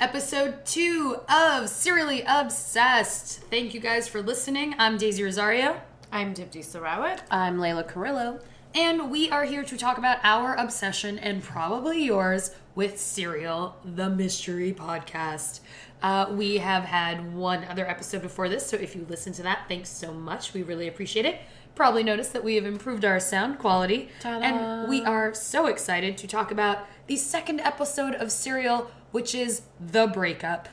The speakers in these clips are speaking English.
episode two of Serially Obsessed. Thank you guys for listening. I'm Daisy Rosario, I'm Dipti Sarawat. I'm Layla Carrillo. and we are here to talk about our obsession and probably yours with Serial, the mystery podcast. Uh, we have had one other episode before this, so if you listen to that, thanks so much. We really appreciate it. Probably noticed that we have improved our sound quality, Ta-da. and we are so excited to talk about the second episode of Serial, which is The Breakup.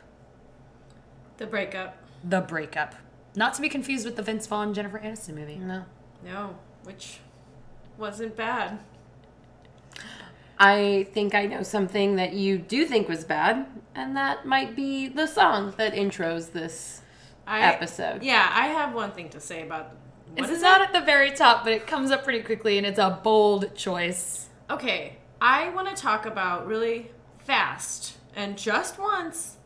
The breakup. The Breakup. Not to be confused with the Vince Vaughn Jennifer Aniston movie. No. No, which wasn't bad. I think I know something that you do think was bad, and that might be the song that intros this I, episode. Yeah, I have one thing to say about. What It's is not it? at the very top, but it comes up pretty quickly, and it's a bold choice. Okay, I want to talk about really fast and just once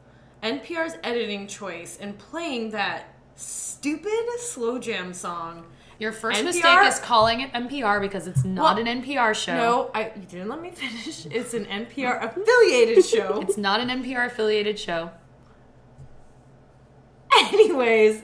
NPR's editing choice in playing that stupid slow jam song. Your first NPR? mistake is calling it NPR because it's not Well, an NPR show. No, I you didn't let me finish. It's an NPR affiliated show. It's not an NPR affiliated show. Anyways,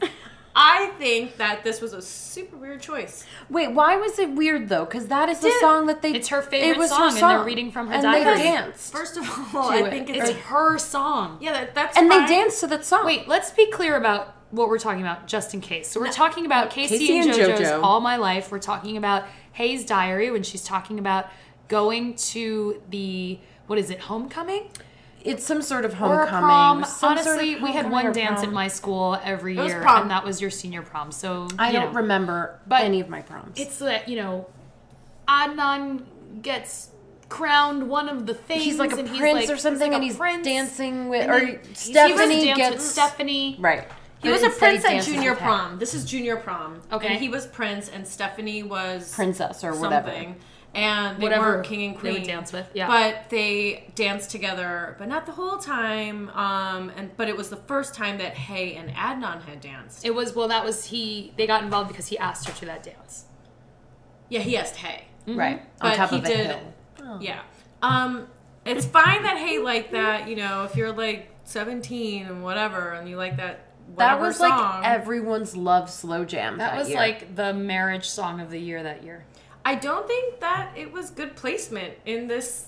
I think that this was a super weird choice. Wait, why was it weird though? Because that is the Did- song that they. It's her favorite it was song, her and they're reading from her and diary. they danced. First of all, To I it. think It's it's, her song. yeah, that, that's and they fine. danced to that song. Wait, let's be clear about what we're talking about, just in case. So we're talking about K-Ci, K-Ci and and JoJo's JoJo. All My Life. We're talking about Hae's diary when she's talking about going to the what is it, homecoming? It's some sort of homecoming. prom. some sort Honestly, of we had one or dance at my school every It year, prom. and that was your senior prom. So I you don't know. remember But any of my proms. It's that you know, Adnan gets crowned one of the things. he's like a and prince he's like- or something, like and he's prince. dancing with, And or he- he was Stephanie gets Stephanie. right. He was a prince at junior prom. This is junior prom. Okay. And he was prince, and Stephanie was princess or something. Whatever. And they Whatever were king and they queen. would dance with, yeah. But they danced together, but not the whole time. Um, and but it was the first time that Hae and Adnan had danced. It was well. That was he. They got involved because he asked her to that dance. yeah, he asked Hae. Right on But top he of a did- hill. Yeah. Um, it's fine that Hae liked that. You know, if you're like 17 and whatever, and you like that. That Whatever was song, like everyone's love slow jam. That, That, was year. like the marriage song of the year that year. I don't think that it was good placement in this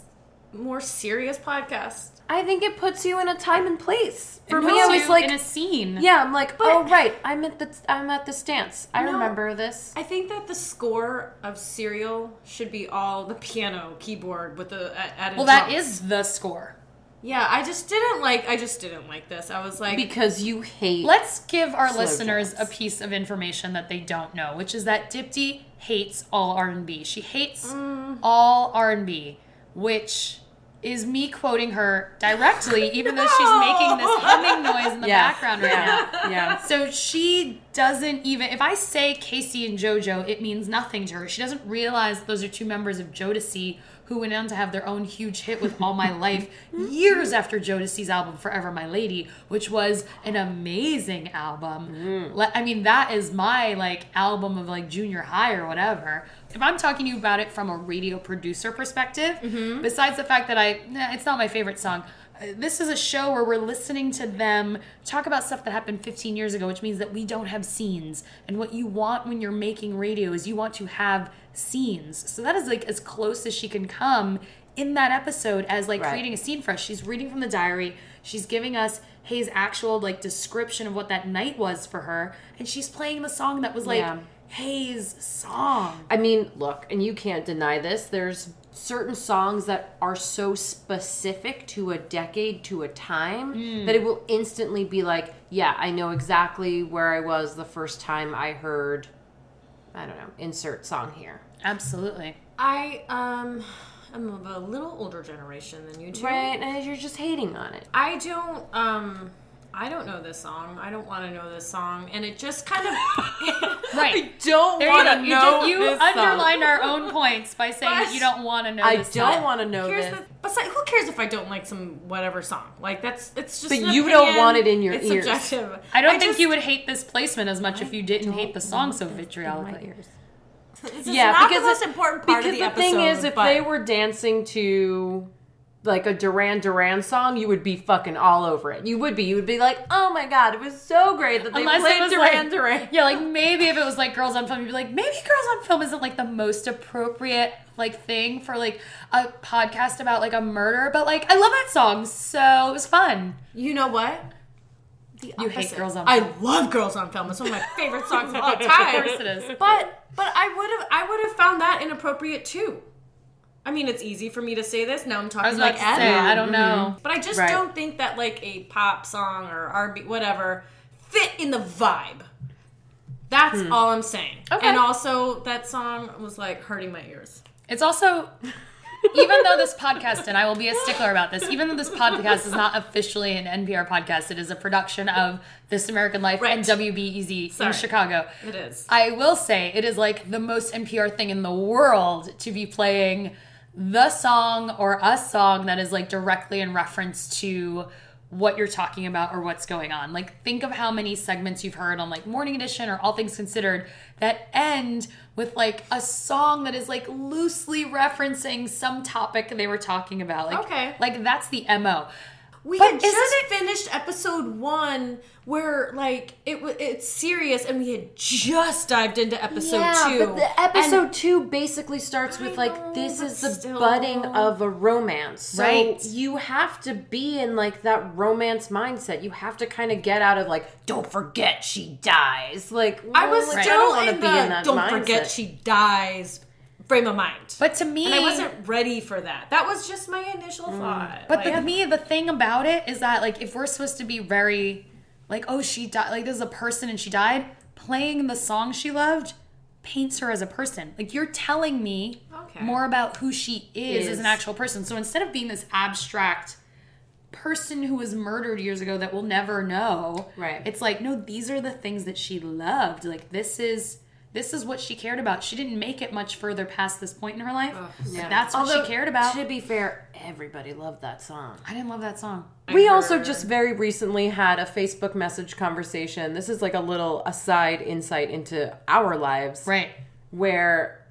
more serious podcast. I think it puts you in a time and place. For It me, puts I was like, in a scene. yeah, I'm like, oh right, I'm at the I'm at this dance. I No. remember this. I think that the score of Serial should be all the piano keyboard with the a- added. Well, that drums. is the score. Yeah, I just didn't like. I just didn't like this. I was like, Because you hate. Let's give our listeners jams. a piece of information that they don't know, which is that Dipti hates all R&B. She hates Mm. all R&B, which is me quoting her directly, even though she's making this humming noise in the Yeah. background right now. yeah. So she doesn't even if I say K-Ci and JoJo, it means nothing to her. She doesn't realize those are two members of Jodeci who went on to have their own huge hit with All My Life years after Jodeci's album Forever My Lady, which was an amazing album. Mm. Le- I mean, that is my like album of like junior high or whatever. If I'm talking to you about it from a radio producer perspective, mm-hmm. besides the fact that I, nah, it's not my favorite song, this is a show where we're listening to them talk about stuff that happened 15 years ago, which means that we don't have scenes. And what you want when you're making radio is you want to have scenes. So that is like as close as she can come in that episode as like Right. creating a scene for us. She's reading from the diary. She's giving us Hae's actual like description of what that night was for her, and she's playing the song that was like Yeah. Hae's song. I mean, look, and you can't deny this. There's certain songs that are so specific to a decade, to a time, Hmm. that it will instantly be like, yeah, I know exactly where I was the first time I heard, I don't know, insert song here. Absolutely. I um, I'm of a little older generation than you two. Right? And you're just hating on it. I don't um. I don't know this song. I don't want to know this song, and it just kind of. Right. I don't you want go. to You, know ju- you this song. underlined our own points by saying that you don't want to know the song. I this don't want to know Here's this. the, besides, who cares if I don't like some whatever song? Like that's it's just. But an you don't want it in your it's ears. Subjective. I don't think just- you would hate this placement as much if you didn't hate the song so In vitriolically. This is yeah, not because the most important part because of the, the thing is, if but- they were dancing to like a Duran Duran song, you would be fucking all over it. You would be. You would be like, "Oh my god, it was so great that they Unless played Duran like, Duran." yeah, like maybe if it was like Girls on Film, you'd be like, maybe Girls on Film isn't like the most appropriate like thing for like a podcast about like a murder, but like I love that song, so it was fun. You know what? The You hate Girls on film. I love Girls on Film. It's one of my favorite songs of all Of time. course it is. But but I would have I would have found that inappropriate too. I mean, it's easy for me to say this. Now I'm I talking was about like to say. I don't know. But I just Right. don't think that like a pop song or R&B whatever fit in the vibe. That's hmm. all I'm saying. Okay. And also that song was like hurting my ears. It's also even though this podcast, and I will be a stickler about this, even though this podcast is not officially an NPR podcast, it is a production of This American Life and WBEZ Sorry. in Chicago. It is. I will say it is like the most NPR thing in the world to be playing the song or a song that is like directly in reference to what you're talking about or what's going on. Like think of how many segments you've heard on like Morning Edition or All Things Considered that end with like a song that is like loosely referencing some topic they were talking about. Like Okay. like that's the MO. We But had just finished episode one where like it was it's serious and we had just dived into episode yeah, two. but the episode And- two basically starts I with like know, this is the still. budding of a romance. So Right. you have to be in like that romance mindset. You have to kind of get out of like, don't forget she dies. Like I was like, still I don't in the don't mindset. forget she dies frame of mind. But to me and I wasn't ready for that. That was just my initial mm. thought. But Like, the, me, the thing about it is that like if we're supposed to be very like, oh, she died, like this is a person and she died, playing the song she loved paints her as a person. Like you're telling me Okay. more about who she is, as an actual person. So instead of being this abstract person who was murdered years ago that we'll never know, Right. It's like no, these are the things that she loved. Like this is. This is what she cared about. She didn't make it much further past this point in her life. Like, That's what Although, she cared about. To be fair, everybody loved that song. I didn't love that song. We also just very recently had a Facebook message conversation. This is like a little aside insight into our lives. Right. Where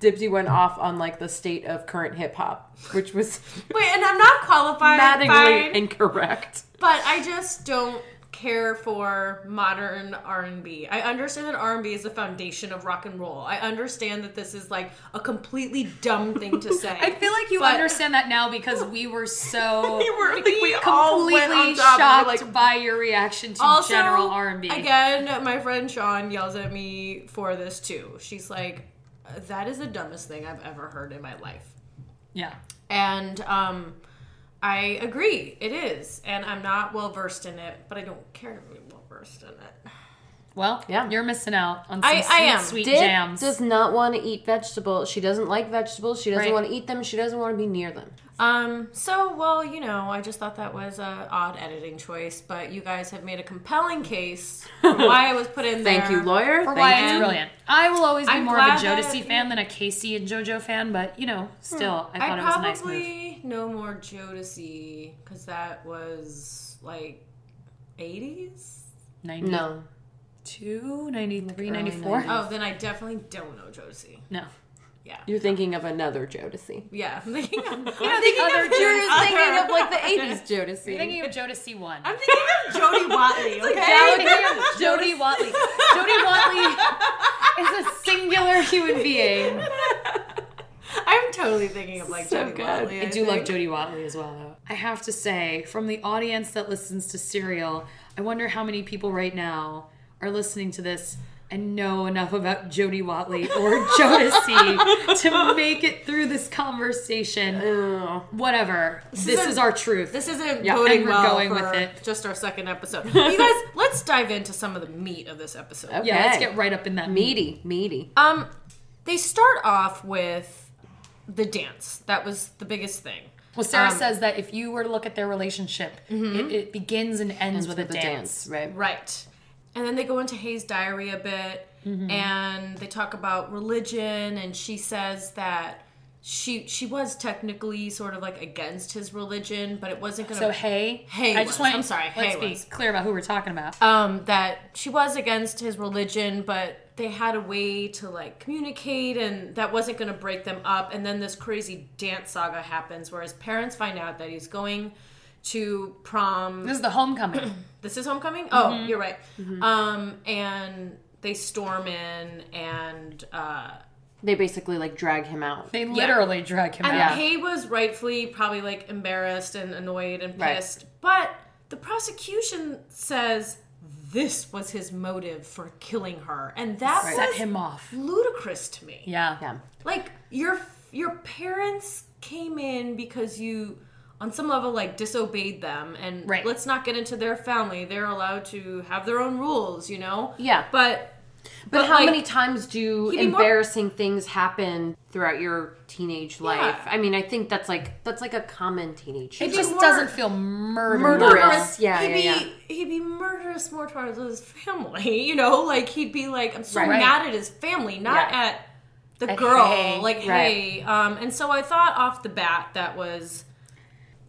Dipsy went off on like the state of current hip hop, which was Wait, and I'm not qualified, maddeningly fine, incorrect. but I just don't care for modern R&B. I understand that R&B is the foundation of rock and roll. I understand that this is like a completely dumb thing to say. I feel like you understand that now because we were so We were- think we completely shocked like- by your reaction to also, general R&B. Again, my friend Sean yells at me for this too. She's like, "That is the dumbest thing I've ever heard in my life." Yeah. And um, I agree, it is, and I'm not well versed in it, but I don't care to be well versed in it. Well, Yeah. you're missing out on some I- I sweet, am. sweet Dip jams. does not want to eat vegetables. She doesn't like vegetables. She doesn't Right. want to eat them. She doesn't want to be near them. Um, so well, you know, I just thought that was a odd editing choice, but you guys have made a compelling case for why I was put in there. Thank you, lawyer. For Thank why you. it's brilliant. I will always be I'm more of a glad Jodeci that- fan than a K-Ci and JoJo fan, but you know, still, I I thought it was a nice move. probably know more Jodeci because that was like 80s. 92, No. 93, Early 94? 90s. Oh, then I definitely don't know Jodeci. No. Yeah. You're thinking of another Jodeci. Yeah. I'm thinking of, I'm thinking other of You're Jodeci. thinking of like the 80s Jodeci. You're thinking of Jodeci 1. I'm thinking of Jody Watley, okay? You're thinking of Jody Watley. Jody Watley is a singular human being. I'm totally thinking of like So Jody good. Watley. I do love think. Jody Watley as well, though. I have to say, from the audience that listens to Serial, I wonder how many people right now are listening to this and know enough about Jody Watley or Jodeci to make it through this conversation. Ugh. Whatever. This, isn't- is our truth. This isn't Yeah, boding and we're well going for with it. just our second episode. you guys, let's dive into some of the meat of this episode. Okay. yeah, let's get right up in that meat. Meaty, meaty. Um, they start off with the dance. That was the biggest thing. Well, Sarah Um, says that if you were to look at their relationship, it, it begins and ends with, with a the dance. right? Right. And then they go into Hae's diary a bit and they talk about religion and she says that she she was technically sort of like against his religion, but it wasn't gonna So Hae, Hae I just want I'm sorry, Let's Hae be was. clear about who we're talking about. um that she was against his religion, but they had a way to like communicate and that wasn't going to break them up and then this crazy dance saga happens where his parents find out that he's going to prom This is the homecoming. this is homecoming oh you're right um and they storm in and uh They basically like drag him out. They literally drag him and out. Hae was rightfully probably like embarrassed and annoyed and Right. pissed but the prosecution says this was his motive for killing her and that Set him off. ludicrous to me Yeah. Yeah. like your your parents came in because you on some level like disobeyed them and Right. let's not get into their family they're allowed to have their own rules you know Yeah. but But, but, how like, many times do he'd more- embarrassing things happen throughout your teenage life? Yeah. I mean, I think that's like that's like a common teenage. It just more- doesn't feel murderous. Murderous. Yeah, he'd yeah, be he'd be murderous more towards his family you know like he'd be like i'm so Right. mad at his family not Yeah. at the At girl Hae. like Right. hey um and so i thought off the bat that was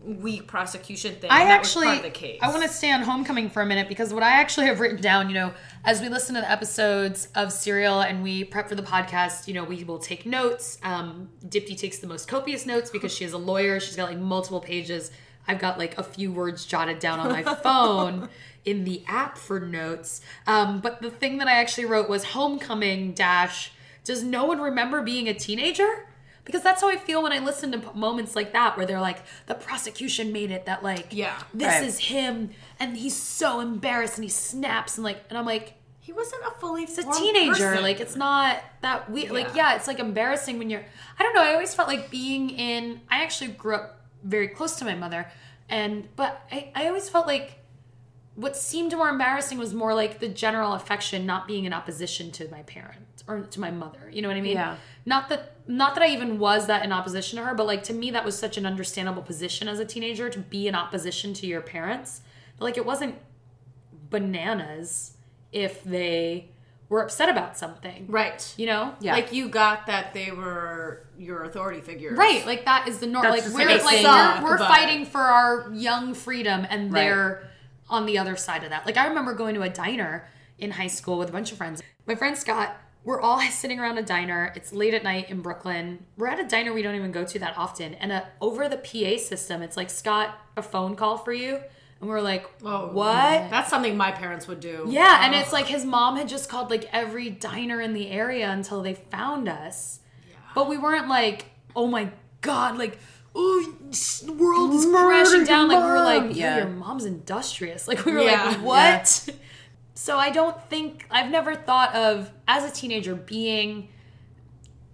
weak prosecution thing I that actually, was part of the case I want to stay on Homecoming for a minute because what I actually have written down, you know, as we listen to the episodes of Serial and we prep for the podcast, you know, we will take notes. Um, Dipti takes the most copious notes because she is a lawyer. She's got like multiple pages. I've got like a few words jotted down on my phone in the app for notes. Um, but the thing that I actually wrote was Homecoming dash. Does no one remember being a teenager? Because that's how I feel when I listen to moments like that where they're like, the prosecution made it that like, Yeah. this Right. is him, and he's so embarrassed and he snaps and like, and I'm like, he wasn't a fully it's a teenager. Like it's not that weird. Like Yeah. yeah, it's like embarrassing when you're. I don't know. I always felt like being in. I actually grew up very close to my mother, and but I I always felt like what seemed more embarrassing was more like the general affection not being in opposition to my parents or to my mother. You know what I mean? Yeah. Not that not that I even was that in opposition to her, but like to me that was such an understandable position as a teenager to be in opposition to your parents. Like it wasn't bananas if they were upset about something. right You know? Yeah. like you got that they were your authority figures Right, like that is the norm. That's Like we're like we're, we're fighting for our young freedom, and Right. they're on the other side of that. Like I remember going to a diner in high school with a bunch of friends. My friend Scott, we're all sitting around a diner. It's late at night in Brooklyn. We're at a diner we don't even go to that often, and uh over the PA system, it's like Scott, a phone call for you, and we're like, Oh, what? that's something my parents would do Yeah, and Oh. it's like his mom had just called like every diner in the area until they found us. Yeah. But we weren't like, oh my god, like, oh, the world is crashing down. Like we were like, yeah, Yeah. your mom's industrious. Like we were Yeah. like, what? So I don't think I've never thought of as a teenager being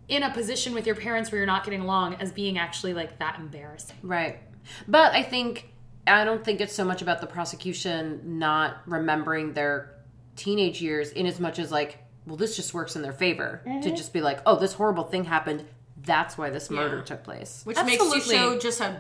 in a position with your parents where you're not getting along as being actually like that embarrassing. Right. But I think I don't think it's so much about the prosecution not remembering their teenage years in as much as like, well, this just works in their favor to mm-hmm. just be like, oh, this horrible thing happened. That's why this murder Yeah. took place. which makes you Absolutely. show just how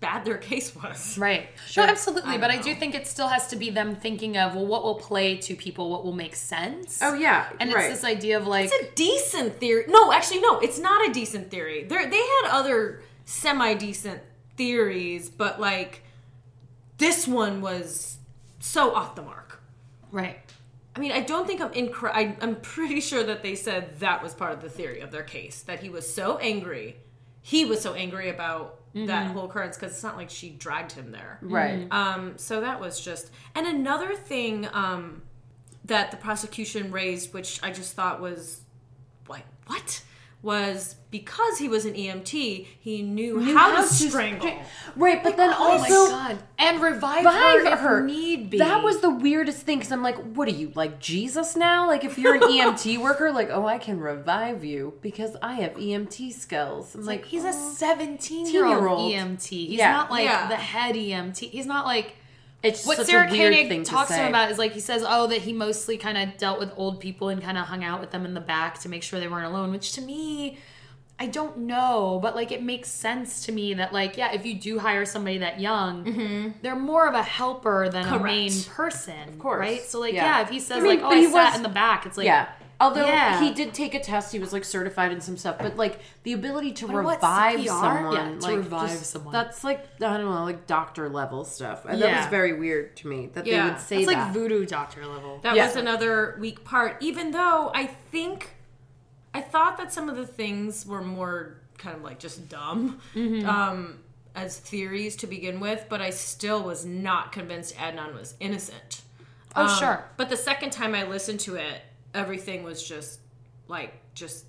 bad their case was Right. Sure. No, absolutely. I but don't I do think it still has to be them thinking of, well, what will play to people? What will make sense? Oh yeah, And right. it's this idea of like, It's a decent theory. No, actually, no, it's not a decent theory. They they had other semi decent theories, but like this one was so off the mark. right. I mean, I don't think I'm incorrect. I, I'm pretty sure that they said that was part of the theory of their case that he was so angry. He was so angry about that whole occurrence because it's not like she dragged him there. right. Um, so that was just and another thing um, that the prosecution raised, which I just thought was like what was because he was an EMT, he knew, how, how to to strangle. Right, but then Oh also my god. And revive, revive her, her. if need be. That was the weirdest thing because I'm like, what are you like Jesus now? Like if you're an EMT worker, like oh I can revive you because I have EMT skills. I'm like like he's a 17 year old 17-year-old. EMT. He's Yeah. not like Yeah. the head EMT. He's not like it's what such Sarah a weird Koenig thing to talks to say. him about is like he says, oh, that he mostly kind of dealt with old people and kind of hung out with them in the back to make sure they weren't alone. Which to me, I don't know, but like it makes sense to me that like yeah, if you do hire somebody that young, mm-hmm. they're more of a helper than a main person, of course. right? So like Yeah. yeah, if he says I mean, like oh I he sat was- in the back, it's like yeah. Although Yeah. he did take a test, he was like certified in some stuff, but like the ability to But revive CPR? someone, Yeah, to like revive just- someone. that's like I don't know, like doctor level stuff. And that was very weird to me that Yeah. they would say It's like that. voodoo doctor level. That Yeah. was another weak part. Even though I think I thought that some of the things were more kind of like just dumb Mm-hmm. um, as theories to begin with, but I still was not convinced Adnan was innocent. Oh, Um, sure. But the second time I listened to it, everything was just like just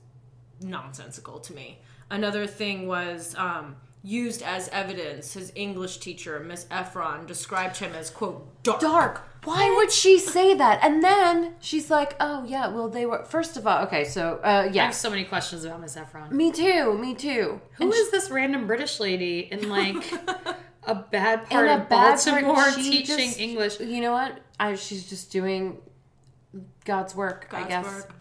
nonsensical to me. Another thing was um, used as evidence. His English teacher, Miss Efron, described him as quote dark. dark. Why would she say that? And then she's like, "Oh yeah, well they were." First of all, okay, so uh, I have so many questions about Miss Efron. me too, me too. Who is this random British lady in like a bad part a of bad Baltimore she teaching just- English? You know what? I she's just doing God's work, I guess. work.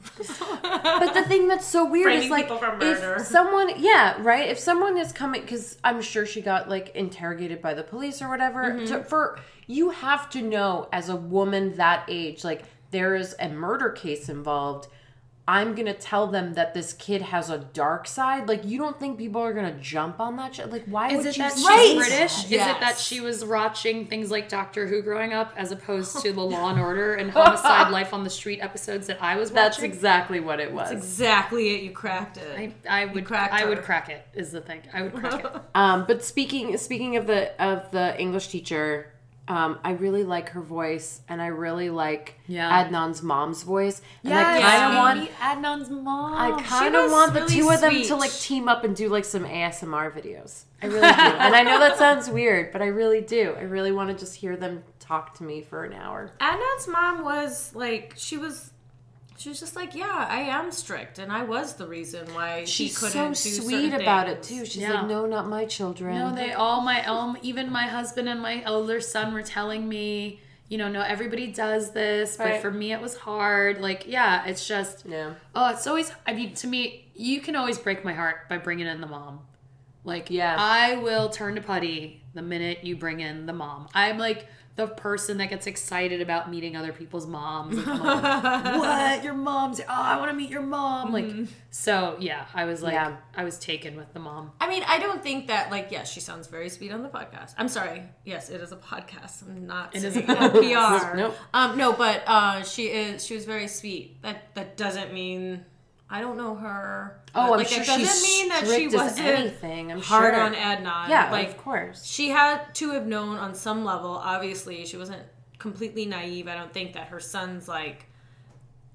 But the thing that's so weird Framing is like people for murder. if someone, yeah, right. If someone is coming, because I'm sure she got like interrogated by the police or whatever. Mm-hmm. To, for you have to know as a woman that age, like there is a murder case involved. I'm gonna tell them that this kid has a dark side. Like you don't think people are gonna jump on that shit? Like why Is would it you? that she's Right. British? Is it that she was watching things like Doctor Who growing up, as opposed to the Law and Order and Homicide: Life on the Street episodes that I was That's watching? exactly what it was. Exactly it. You cracked it. I, I would cracked I would crack it. Is the thing I would crack it. Um, but speaking speaking of the of the English teacher, um, I really like her voice, and I really like Yeah. Adnan's mom's voice, and Yes, I kind of want. Adnan's mom. I kind of want the really two of them to like team up and do like some ASMR videos. I really do, and I know that sounds weird, but I really do. I really want to just hear them talk to me for an hour. Adnan's mom was like, she was, she was just like, yeah, I am strict, and I was the reason why She's she couldn't so do sweet certain about it too. She's Yeah. like, "No, not my children." No, they all my um even my husband and my elder son were telling me, you know, no, everybody does this, but Right. for me it was hard. Like, yeah, it's just Yeah. Oh, it's always I mean, to me, you can always break my heart by bringing in the mom. Like, Yeah. I will turn to putty the minute you bring in the mom. I'm like the person that gets excited about meeting other people's moms. Like, what? Your mom's? Oh, I want to meet your mom. Like, so yeah, I was like, Yeah. I was taken with the mom. I mean, I don't think that, like, yes, she sounds very sweet on the podcast. I'm sorry. Yes, it is a podcast. I'm not It is a PR. Nope. Um, no, but uh, she is. She was very sweet. That that doesn't mean I don't know her. Oh, I'm like, sure it doesn't she's mean that she wasn't anything. I'm hard sure. on Adnan. Yeah, like of course. she had to have known on some level. Obviously, she wasn't completely naive. I don't think that her son's like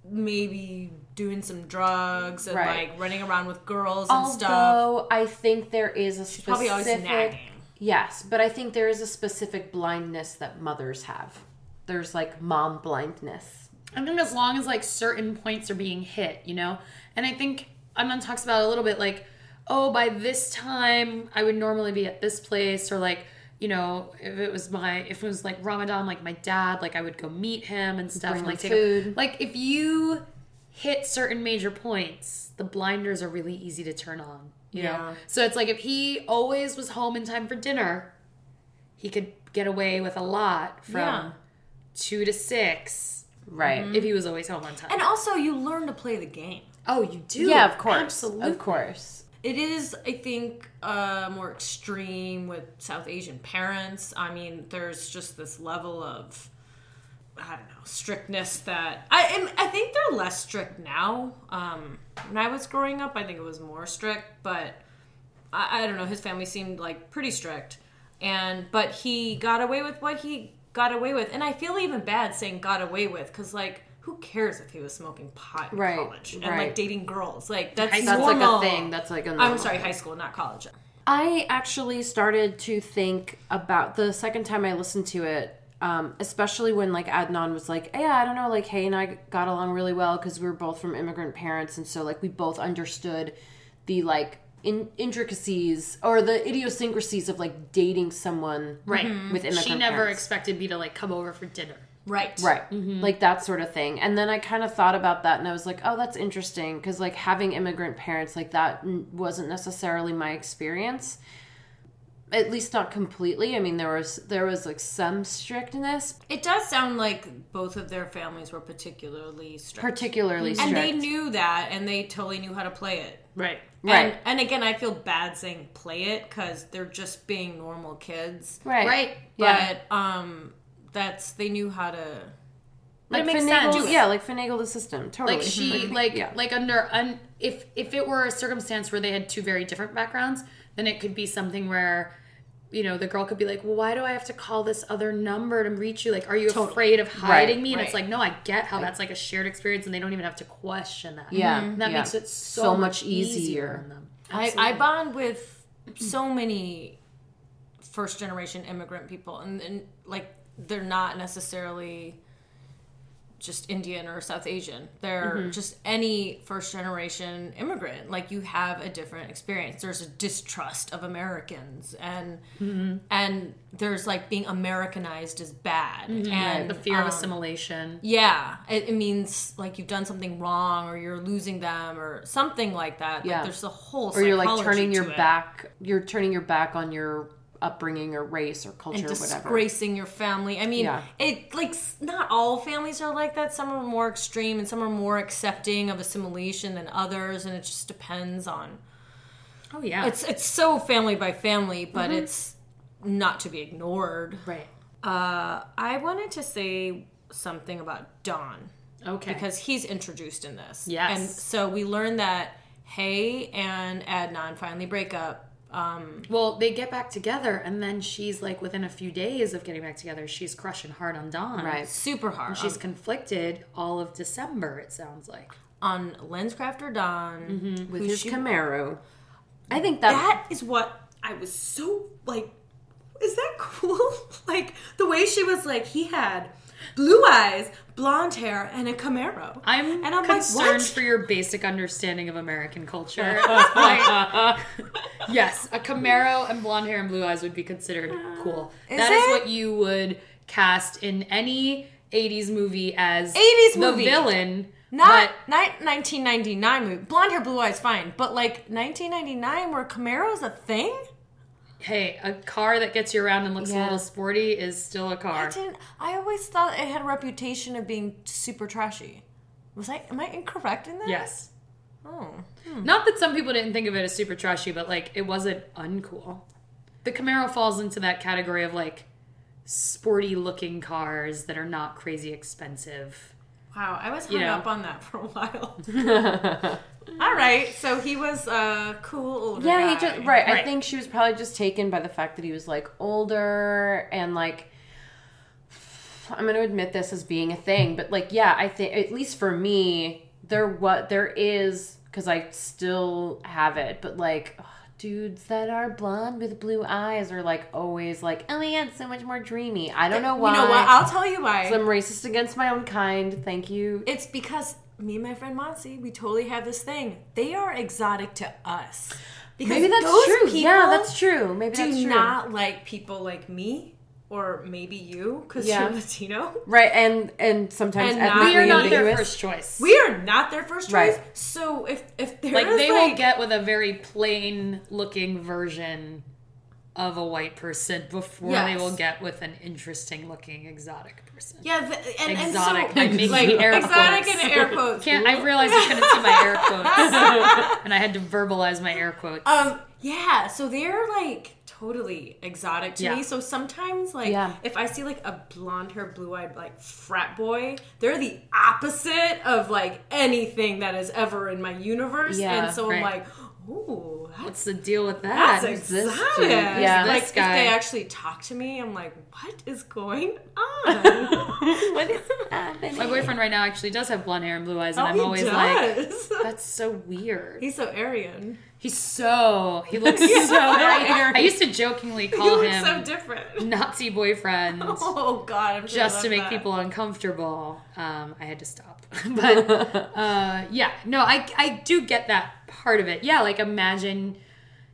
maybe doing some drugs and Right. like running around with girls and stuff. Although I think there is a specific, Probably always nagging. yes, but I think there is a specific blindness that mothers have. There's like mom blindness. I think as long as like certain points are being hit, you know? And I think Adnan talks about it a little bit like, oh, by this time I would normally be at this place or like, you know, if it was my if it was like Ramadan, like my dad, like I would go meet him and stuff and like him take him- food. like if you hit certain major points, the blinders are really easy to turn on. You Yeah. know? So it's like if he always was home in time for dinner, he could get away with a lot from Yeah. two to six Right. if he was always home on time. And also, you learn to play the game. Oh, you do? Yeah, of course. Absolutely. Of course. It is, I think, uh, more extreme with South Asian parents. I mean, there's just this level of, I don't know, strictness that I am. I think they're less strict now. Um, when I was growing up, I think it was more strict, but I, I don't know. His family seemed like pretty strict, and but he got away with what he got away with, and I feel even bad saying got away with because like. Who cares if he was smoking pot in Right, college and right. like dating girls? Like that's High That's normal. like a thing. That's like a I'm sorry, thing. high school, not college. I actually started to think about the second time I listened to it, um, especially when like Adnan was like, "Yeah, I don't know, like Hae and I got along really well because we were both from immigrant parents, and so like we both understood the like in- intricacies or the idiosyncrasies of like dating someone Right. with immigrant She never parents. expected me to like come over for dinner. Right. Right. Like that sort of thing. And then I kind of thought about that and I was like, oh, that's interesting. Because, like, having immigrant parents, like, that n- wasn't necessarily my experience. at least not completely. I mean, there was there was like some strictness, It does sound like both of their families were particularly strict. particularly strict. and they knew that and they totally knew how to play it. Right. Right. And, and again, I feel bad saying play it because they're just being normal kids. right, Right. Yeah. But um, that's they knew how to. Like it makes finagle, sense. yeah, like finagle the system. Totally, Like she, like, yeah. like under, un, if if it were a circumstance where they had two very different backgrounds, then it could be something where, you know, the girl could be like, "Well, why do I have to call this other number to reach you? Like, are you afraid of hiding Right, me?" And it's like, no, I get how that's like a shared experience, and they don't even have to question that. Yeah, And that yeah. makes it so, So much much easier. easier. on them. I, I bond with so many first generation immigrant people, and, and like they're not necessarily just Indian or South Asian. They're mm-hmm. just any first generation immigrant. Like you have a different experience. There's a distrust of Americans, and mm-hmm. and there's like being Americanized is bad, mm-hmm, and the fear of um, assimilation. yeah, it, it means like you've done something wrong, or you're losing them, or something like that. Yeah. Like there's a whole or you're like turning your it. back. You're turning your back on your upbringing or race or culture and or whatever. disgracing your family. I mean, Yeah. it like not all families are like that. Some are more extreme, and some are more accepting of assimilation than others, and it just depends on. Oh yeah, It's it's so family by family, but Mm-hmm. it's not to be ignored. right. Uh, I wanted to say something about Don. Okay. because he's introduced in this. Yes. And so we learn that Hae and Adnan finally break up. Um, Well, they get back together, and then she's like, within a few days of getting back together, she's crushing hard on Don. Right. super hard. And She's conflicted all of December, it sounds like. on Lenscrafter Don. Mm-hmm. with who his she- Camaro. I think that, That is what I was so like. Is that cool? like the way she was like, he had blue eyes, blonde hair, and a Camaro. I'm, and I'm concerned like, what? for your basic understanding of American culture. Like, yes, a Camaro and blonde hair and blue eyes would be considered uh, cool. Is That is it? what you would cast in any 80s movie as 80s the movie. villain. Not but- not 1999 movie. Blonde hair, blue eyes, fine. But like 1999, where Camaro's a thing. Hey, a car that gets you around and looks a little sporty is still a car. I didn't. I always thought it had a reputation of being super trashy. Was I? Am I incorrect in that? Yes. Oh. Hmm. Not that some people didn't think of it as super trashy, but like it wasn't uncool. The Camaro falls into that category of like sporty looking cars that are not crazy expensive. Wow, I was hung know. up on that for a while. All right, so he was a cool older yeah, guy. he just right. I think she was probably just taken by the fact that he was like older and like. I'm going to admit this as being a thing, but like, yeah, I think at least for me, there what there is because I still have it, but like. ugh, Dudes that are blonde with blue eyes are like always like, oh my god, so much more dreamy. I don't know why. You know what? I'll tell you why. I'm racist against my own kind. Thank you. it's because me and my friend Monsi, we totally have this thing. They are exotic to us. Because Maybe that's those true. Yeah, that's true. Maybe Do that's true. Do not like people like me, or maybe you, because Yeah. you're Latino. Right, and and sometimes And not- We are not their ambiguous. first choice. We are not their first choice. Right. So if if they're like they like, will get with a very plain looking version of a white person before they will get with an interesting looking exotic person. yeah, the, and, Exotic. And so, I'm making like air exotic quotes. and air quotes. Can't I realized I couldn't see my air quotes. and I had to verbalize my air quotes. Um, yeah, so they're like totally exotic to Yeah. me. So sometimes, like, Yeah. if I see like a blonde hair, blue eyed, like frat boy, they're the opposite of like anything that is ever in my universe. Yeah, and so right. I'm like, ooh, that's, What's the deal with that? that's this exotic. dude? Yeah. like This if guy. they actually talk to me, I'm like, what is going on? what is happening? My boyfriend right now actually does have blonde hair and blue eyes, and oh, I'm he always like, that's so weird. He's so Aryan. He's so he looks so. I, I used to jokingly call him so different. Nazi boyfriend Oh God, I'm sure I just to make that. people uncomfortable. Um, I had to stop, but uh, yeah, no, I I do get that part of it. Yeah, like imagine.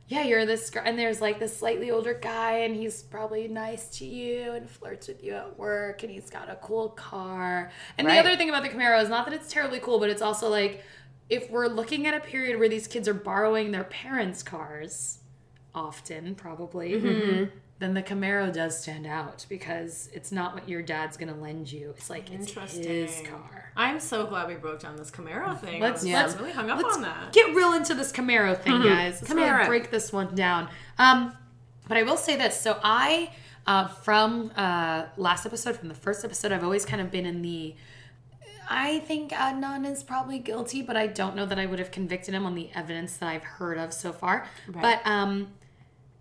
Yeah, you're this girl, and there's like this slightly older guy, and he's probably nice to you and flirts with you at work, and he's got a cool car. And Right. the other thing about the Camaro is not that it's terribly cool, but it's also like if we're looking at a period where these kids are borrowing their parents' cars, often, probably, Mm-hmm. Then the Camaro does stand out because it's not what your dad's gonna lend you. It's like it's his car. I'm so glad we broke down this Camaro thing. Let's- I was yeah. let's really hung up Let's on that. Get real into this Camaro thing, guys. Let's really Camaro. break this one down. Um, but I will say this. So I, uh, from uh, last episode, from the first episode, I've always kind of been in the. I think Adnan is probably guilty, but I don't know that I would have convicted him on the evidence that I've heard of so far. But um,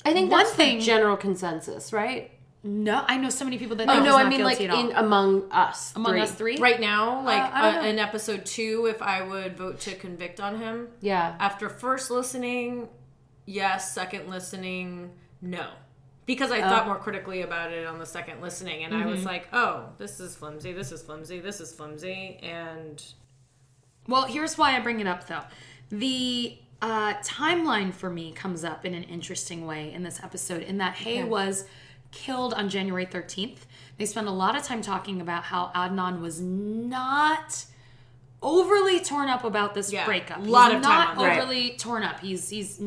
I think One thing- the general consensus, right? no, I know so many people that Oh no, I mean like guilty at all. in among us, among three. us three. Right now, like I uh, know. in episode two, if I would vote to convict on him, Yeah, after first listening, yes. Second listening, no. Because I thought more critically about it on the second listening, and I was like, "Oh, this is flimsy. This is flimsy. This is flimsy." And Well, here's why I bring it up though. The uh, timeline for me comes up in an interesting way in this episode, in that Hae was killed on January 13th. They spend a lot of time talking about how Adnan was not overly torn up about this Yeah, breakup. a lot he's of time not that. overly torn up. He's he's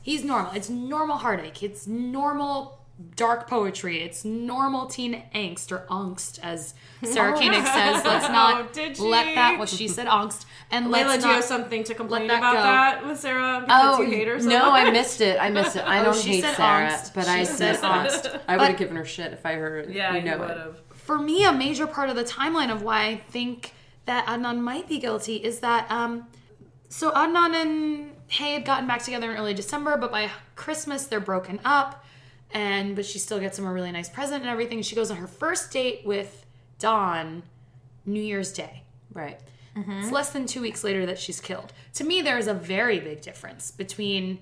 he's normal. It's normal heartache. It's normal dark poetry. It's normal teen angst or angst, as Sarah Koenig says. Let's not Oh, did let that. What she said, angst, and Layla, let's do you have something to complain that about go. that with Sarah because Oh you hate her so no, much? I missed it. I missed it. I Oh, don't she hate said Sarah, angst. but She I said missed it. angst. I would have given her shit if I heard. it. Yeah, you know you would it. have. for me, a major part of the timeline of why I think that Adnan might be guilty is that um, so Adnan and Hae had gotten back together in early December, but by Christmas they're broken up, and but she still gets him a really nice present and everything. She goes on her first date with Don, New Year's Day. Right. It's less than two weeks later that she's killed. To me, there is a very big difference between,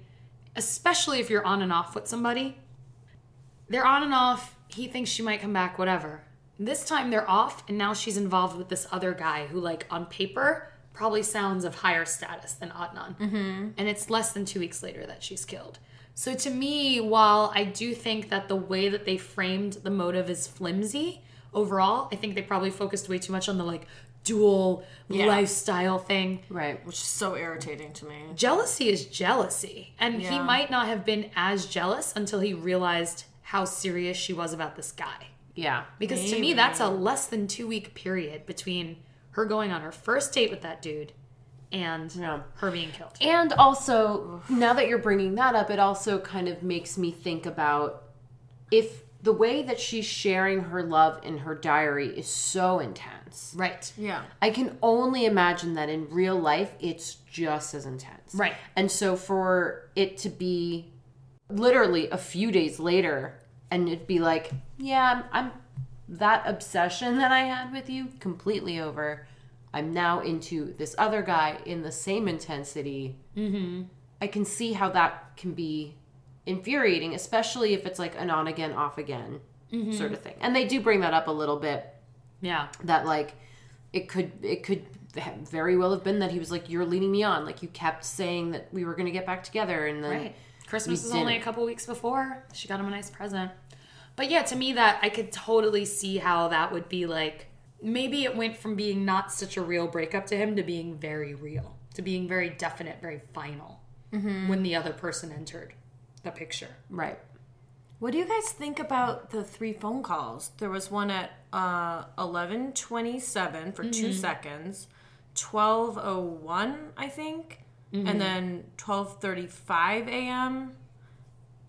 especially if you're on and off with somebody. They're on and off. He thinks she might come back, whatever. This time they're off, and now she's involved with this other guy who, like, on paper, probably sounds of higher status than Adnan. Mm-hmm. And it's less than two weeks later that she's killed. So to me, while I do think that the way that they framed the motive is flimsy overall, I think they probably focused way too much on the like dual Yeah. lifestyle thing. Right. Which is so irritating to me. Jealousy is jealousy. And he might not have been as jealous until he realized how serious she was about this guy. Yeah. Because to me, that's a less than two week period between her going on her first date with that dude and Yeah. her being killed. And also, now that you're bringing that up, it also kind of makes me think about if the way that she's sharing her love in her diary is so intense. Right. Yeah. I can only imagine that in real life, it's just as intense. Right. And so for it to be literally a few days later and it'd be like, yeah, I'm, I'm that obsession that I had with you completely over. I'm now into this other guy in the same intensity. Mm-hmm. I can see how that can be infuriating, especially if it's like an on again, off again sort of thing. And they do bring that up a little bit Yeah. that like it could it could very well have been that he was like you're leading me on like you kept saying that we were going to get back together and then Right. Christmas we is only a couple weeks before. She got him a nice present. But yeah, to me that I could totally see how that would be like maybe it went from being not such a real breakup to him to being very real, to being very definite, very final mm-hmm. when the other person entered the picture. right What do you guys think about the three phone calls? There was one at uh, eleven twenty seven for two mm-hmm. seconds, twelve oh one, I think, and mm-hmm. then twelve thirty five a.m.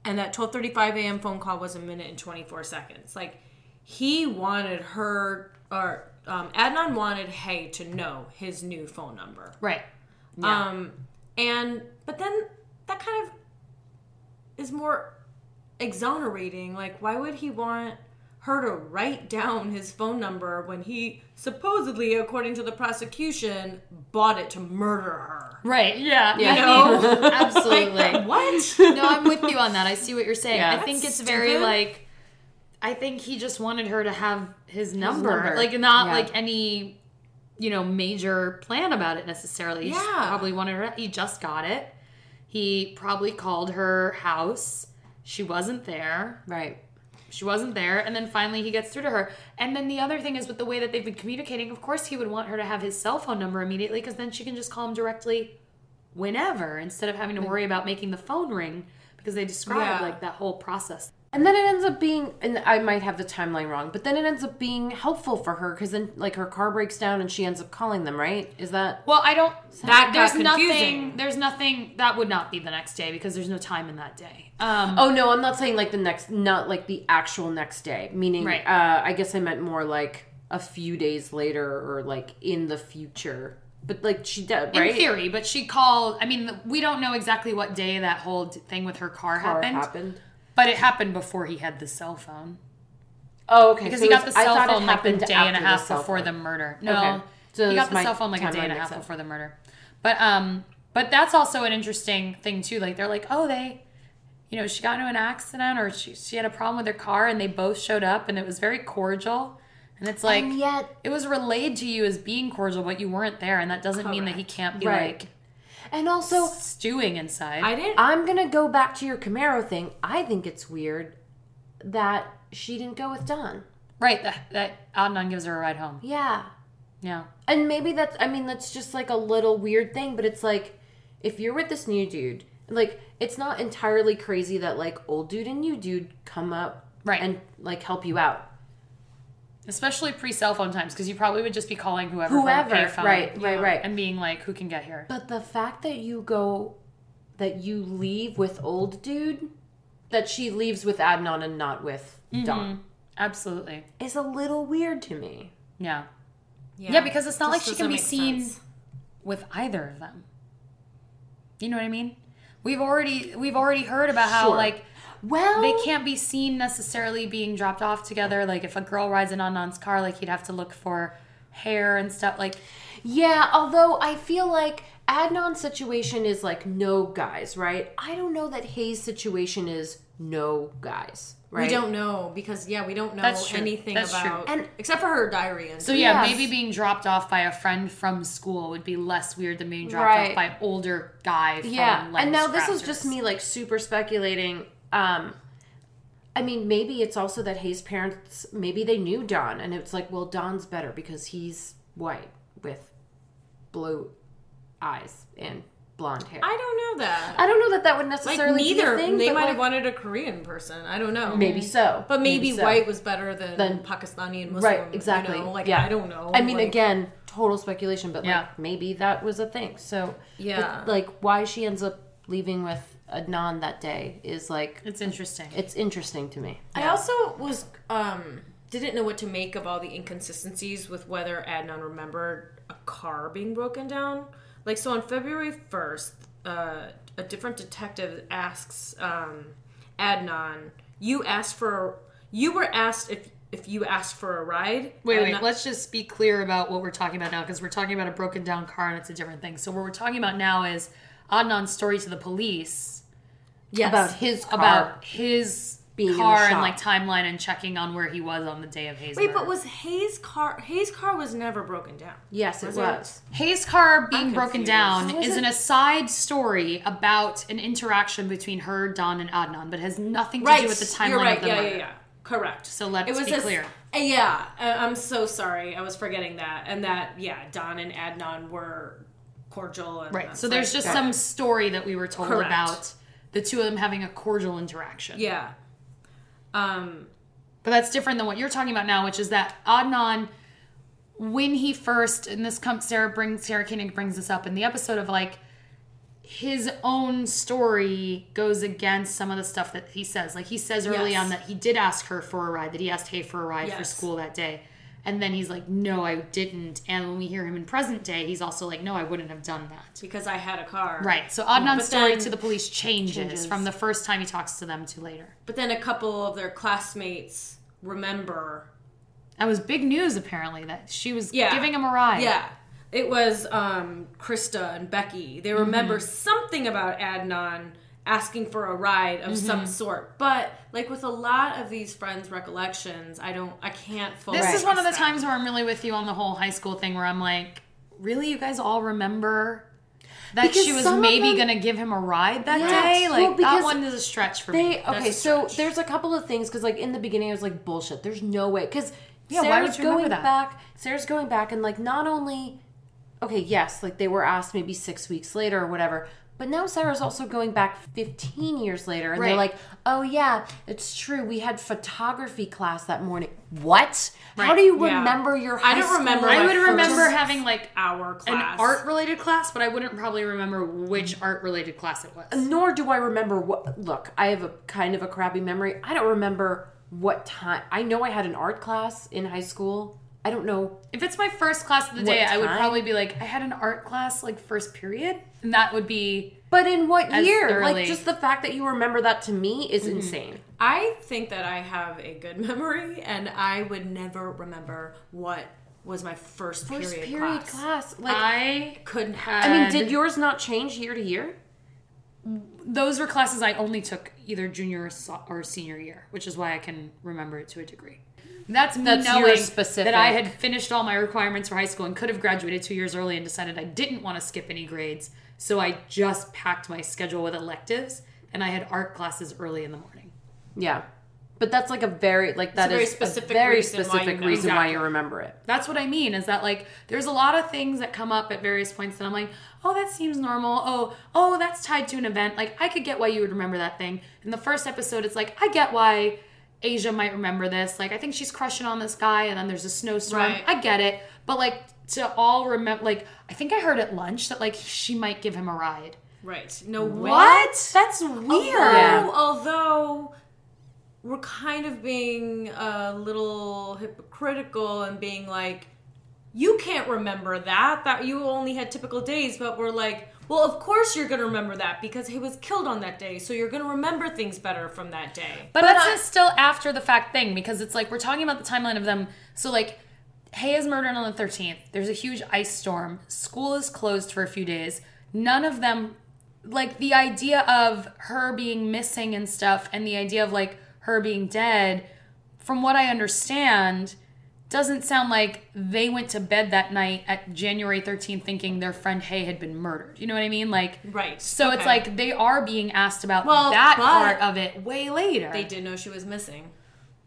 And that twelve thirty five a.m. phone call was a minute and twenty four seconds. Like he wanted her, or um, Adnan wanted Hae to know his new phone number. Right. Um, and but then that kind of is more exonerating. Like, why would he want her to write down his phone number when he supposedly, according to the prosecution, bought it to murder her? Right. Yeah. Yeah. I mean, absolutely. What? no, I'm with you on that. I see what you're saying. Yeah. I think That's it's very like I think he just wanted her to have his number. number. Like not Yeah. like any you know major plan about it necessarily. He Yeah. probably wanted her he just got it. He probably called her house. She wasn't there. right She wasn't there. And then finally he gets through to her. And then the other thing is with the way that they've been communicating, of course he would want her to have his cell phone number immediately because then she can just call him directly whenever instead of having to worry about making the phone ring because they describe Yeah. like that whole process. And then it ends up being, and I might have the timeline wrong, but then it ends up being helpful for her because then, like, her car breaks down and she ends up calling them, right? Is that. Well, I don't. That there's got nothing. There's nothing that would not be the next day because there's no time in that day. Um, Oh, no, I'm not saying like the next, not like the actual next day. Meaning, Right. uh, I guess I meant more like a few days later or like in the future. But like she did, right? in theory, but she called. I mean, we don't know exactly what day that whole thing with her car, Car happened, happened. But it happened before he had the cell phone Oh, okay. because so he got the it's- I cell phone like a day and a after the half before phone. the murder. No, Okay. So he got the cell phone like a day and a half before the murder. But um, but that's also an interesting thing too. Like they're like, oh, they, you know, she got into an accident or she she had a problem with her car, and they both showed up, and it was very cordial. And it's like and yet, it was relayed to you as being cordial, but you weren't there, and that doesn't mean that he can't be Right. like and also, stewing inside. I didn't. I'm gonna go back to your Camaro thing. I think it's weird that she didn't go with Don. right, that that Adnan gives her a ride home. Yeah. Yeah. And maybe that's I mean that's just like a little weird thing, but it's like if you're with this new dude, like it's not entirely crazy that like old dude and new dude come up Right. and like help you out. Especially pre cell phone times, because you probably would just be calling whoever, Whoever, from a payphone, right, right, right. and being like, "Who can get here?" But the fact that you go that you leave with old dude, that she leaves with Adnan and not with Mm-hmm. Don Absolutely, is a little weird to me. yeah, yeah, because it's not like she can be seen sense. with either of them. You know what I mean? We've already we've already heard about how Sure. like Well, they can't be seen necessarily being dropped off together. Like if a girl rides in Adnan's car, like he'd have to look for hair and stuff. Like Yeah, although I feel like Adnan's situation is like no guys, right? I don't know that Hae's situation is no guys, right? We don't know because yeah, we don't know That's true. anything That's true. about And- except for her diary and So yeah, Yes. maybe being dropped off by a friend from school would be less weird than being dropped Right. off by older guy. From Yeah, and Lens now this is just me like super speculating. Um, I mean, maybe it's also that Hae's parents maybe they knew Don, and it's like, well, Don's better because he's white with blue eyes and blonde hair. I don't know that. I don't know that that would necessarily like neither be a thing. they might like, have wanted a Korean person. I don't know. maybe so, But maybe, so. white was better than, Than- Pakistani and Muslim. right exactly You know? Like yeah I don't know. i mean Like, again total speculation but Yeah. like maybe that was a thing so Yeah. like why she ends up leaving with adnan that day is like It's interesting. it's interesting to me I also was um didn't know what to make of all the inconsistencies with whether Adnan remembered a car being broken down. Like so on February first, uh, a different detective asks um, Adnan, "You asked for you were asked if if you asked for a ride." Wait, wait. Adnan- Let's just be clear about what we're talking about now, because we're talking about a broken down car and it's a different thing. So what we're talking about now is Adnan's story to the police yes. about his car about his Being car and like timeline and checking on where he was on the day of Hae's. Wait, murder. but was Hae's car? Hae's car was never broken down. yes it Was was? Hae's car being broken down is it- an aside story about an interaction between her, Don, and Adnan, but has nothing to Right, do with the timeline you're right. of the yeah, murder. yeah, yeah. Correct. So let's it was be a- clear. Yeah, I'm so sorry. I was forgetting that, and that yeah, Don and Adnan were cordial. And Right. So there's like- just some story that we were told Correct. about the two of them having a cordial interaction. Yeah. Um. But that's different than what you're talking about now, which is that Adnan, when he first, and this comes, Sarah brings, Sarah Koenig brings this up in the episode of like, his own story goes against some of the stuff that he says. Like he says early Yes. on that he did ask her for a ride, that he asked Hae for a ride for school that day. And then he's like, no, I didn't. And when we hear him in present day, he's also like, no, I wouldn't have done that. Because I had a car. Right. So Adnan's story to the police changes, Changes. from the first time he talks to them to later. But then a couple of their classmates remember. That was big news, apparently, that she was Yeah. giving him a ride. Yeah. It was um, Krista and Becky. They remember Mm-hmm. something about Adnan asking for a ride of Mm-hmm. some sort. But like with a lot of these friends' recollections, I don't, I can't fully. This is one of the them. times where I'm really with you on the whole high school thing where I'm like, really? You guys all remember that Because she was maybe them- going to give him a ride that day? Well, Like, that one is a stretch for me. That's okay, so there's a couple of things because like in the beginning I was like bullshit. There's no way because Yeah, why Sarah's would you going that? back. Sarah's going back and like not only okay, yes, like they were asked maybe six weeks later or whatever, But now Sarah's also going back 15 years later, and they're like, "Oh yeah, it's true. We had photography class that morning." What? How do you Yeah. remember your? I don't school- remember I would first- remember having like Our class. an art related class, but I wouldn't probably remember which art related class it was. Nor do I remember what. Look, I have a kind of a crappy memory. I don't remember what time. I know I had an art class in high school. I don't know. If it's my first class of the What day, I would probably be like, I had an art class like first period, and that would be But in what year? thoroughly- Like just the fact that you remember that to me is mm-hmm. insane. I think that I have a good memory, and I would never remember what was my first, First period, period class. class. Like I Couldn't have. I mean, did yours not change year to year? those were classes I only took either junior or senior year, which is why I can remember it to a degree. That's me That's your knowing specific- that I had finished all my requirements for high school and could have graduated two years early and decided I didn't want to skip any grades. So I just packed my schedule with electives and I had art classes early in the morning. Yeah. But that's like a very like that is very a specific very reason why you specific know. reason why Exactly. you remember it. That's what I mean is that like there's a lot of things that come up at various points that I'm like, oh, that seems normal. Oh, oh, that's tied to an event. Like I could get why you would remember that thing. In the first episode, it's like I get why Asia might remember this. Like I think she's crushing on this guy, and then there's a snowstorm. Right. I get it, but like to all remember, like I think I heard at lunch that like she might give him a ride. right. No way. What? That's weird. Although, Yeah. although we're kind of being a little hypocritical and being like, you can't remember that, that you only had typical days, but we're like, well, of course you're going to remember that because he was killed on that day, so you're going to remember things better from that day. But, that's a still after the fact thing because it's like we're talking about the timeline of them. So like, Hae is murdered on the 13th. There's a huge ice storm. School is closed for a few days. None of them, like the idea of her being missing and stuff, and the idea of like her being dead, from what I understand, doesn't sound like they went to bed that night at January 13th thinking their friend Hae had been murdered. You know what I mean? Like, Right. So it's like they are being asked about Well, that part of it way later. They didn't know she was missing.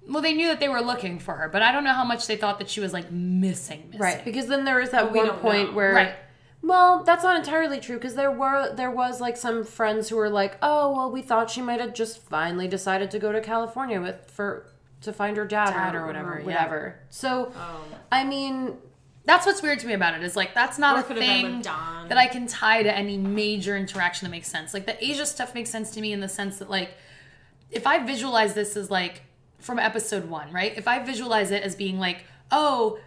Well, they knew that they were looking for her, but I don't know how much they thought that she was like missing. missing. Right, because then there is that we one don't point know. where Right. Well, that's not entirely true because there were there was like some friends who were like, "Oh, well, we thought she might have just finally decided to go to California with for to find her dad, Dad or, or whatever, yeah. whatever." So, Um, I mean, That's what's weird to me about it is like that's not a could have been thing that I can tie to any major interaction that makes sense. Like the Asia stuff makes sense to me in the sense that like if I visualize this as like from episode one, right? If I visualize it as being like, oh,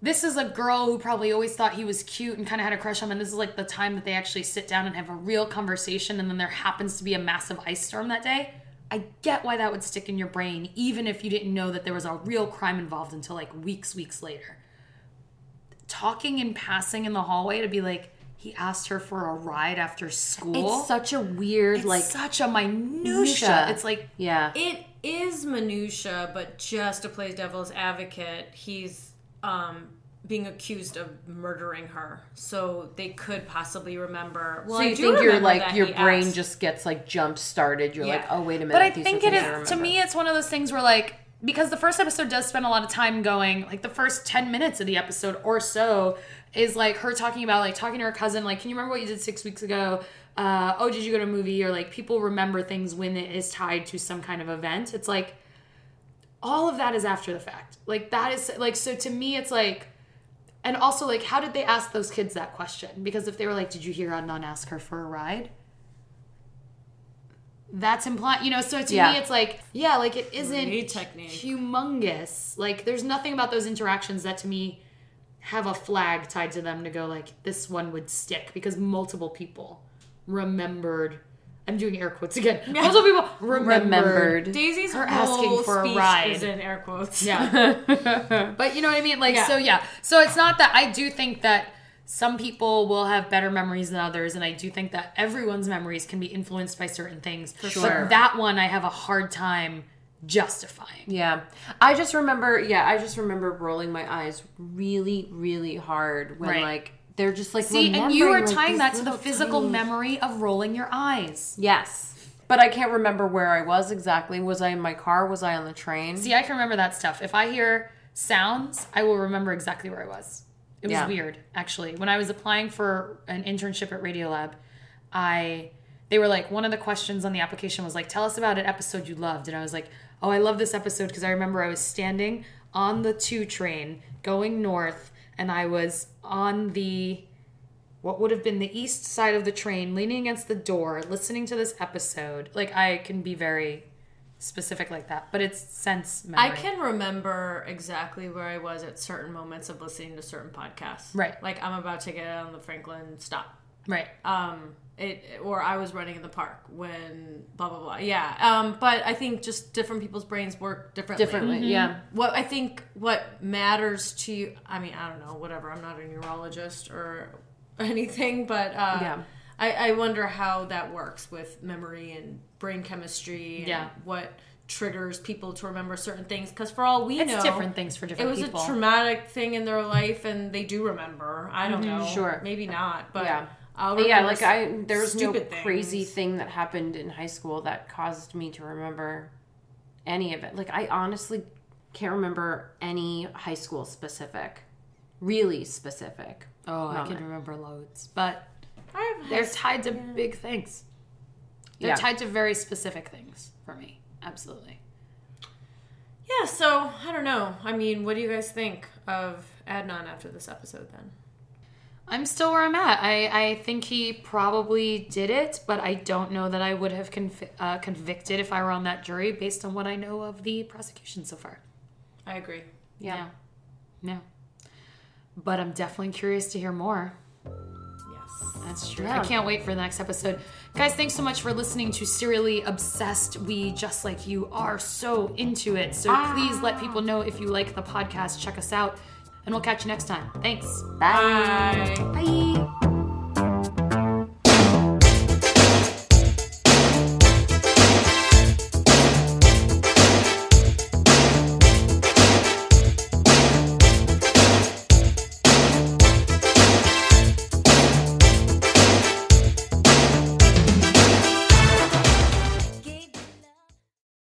this is a girl who probably always thought he was cute and kind of had a crush on him, and this is like the time that they actually sit down and have a real conversation, and then there happens to be a massive ice storm that day. I get why that would stick in your brain, even if you didn't know that there was a real crime involved until like weeks, weeks later. Talking and passing in the hallway to be like, he asked her for a ride after school. it's such a weird It's like such a minutia. It's like yeah. It is minutia, but just to play devil's advocate, he's um, being accused of murdering her. So they could possibly remember. Well, so I you do think you're like your brain asked- just gets like jump started. You're like, oh wait a minute. But I these think it things I is to me it's one of those things where like because the first episode does spend a lot of time going like the first 10 minutes of the episode or so is like her talking about like talking to her cousin like can you remember what you did 6 weeks ago uh, oh did you go to a movie or like people remember things when it is tied to some kind of event it's like all of that is after the fact like that is like so to me it's like and also like how did they ask those kids that question? Because if they were like did you hear Adnan ask her for a ride? That's implied you know so to Yeah. me it's like yeah like it isn't humongous. Like there's nothing about those interactions that to me have a flag tied to them to go like this one would stick because multiple people remembered i'm doing air quotes again multiple people remembered, remembered. Daisy's her asking for a ride. is in air quotes. yeah but you know what i mean like Yeah. so yeah so it's not that i do think that some people will have better memories than others and i do think that everyone's memories can be influenced by certain things sure. but that one i have a hard time justifying Yeah. I just remember, yeah, I just remember rolling my eyes really, really hard when Right. like they're just like See, and you are remembering, like, tying that to the physical tiny- memory of rolling your eyes. Yes. But I can't remember where I was exactly. Was I in my car? Was I on the train? See, I can remember that stuff. If I hear sounds, I will remember exactly where I was. It was Yeah. weird, actually. When I was applying for an internship at Radiolab, I they were like one of the questions on the application was like tell us about an episode you loved and I was like oh I love this episode because I remember I was standing on the 2 train going north and I was on the what would have been the east side of the train leaning against the door listening to this episode like I can be very specific like that but it's sense memory. I can remember exactly where I was at certain moments of listening to certain podcasts. Right. Like I'm about to get on the Franklin stop. right Um it or I was running in the park when blah blah blah. Yeah. Um but I think just different people's brains work differently. Differently, yeah. What I think what matters to you I mean, I don't know, whatever. I'm not a neurologist or anything, but uh Yeah. I, I wonder how that works with memory and brain chemistry and Yeah. what triggers people to remember certain things because for all we know it's know different things for different it was people a traumatic thing in their life and they do remember i don't know Sure. maybe not but Yeah. I'll But yeah, like I, there was no stupid crazy thing that happened in high school that caused me to remember any of it. Like I honestly can't remember any high school specific, really specific. oh I can remember loads but I have they're tied to big things they're Yeah. tied to very specific things for me absolutely yeah so i don't know i mean what do you guys think of adnan after this episode then I'm still where I'm at. I, I think he probably did it, but I don't know that I would have convi- uh, convicted if I were on that jury based on what I know of the prosecution so far. i agree Yeah. No. But I'm definitely curious to hear more. yes That's true. Yeah. I can't wait for the next episode. Guys, thanks so much for listening to Serially Obsessed. We, just like you, are so into it. So please let people know if you like the podcast. Check us out, and we'll catch you next time. Thanks. Bye. bye Bye.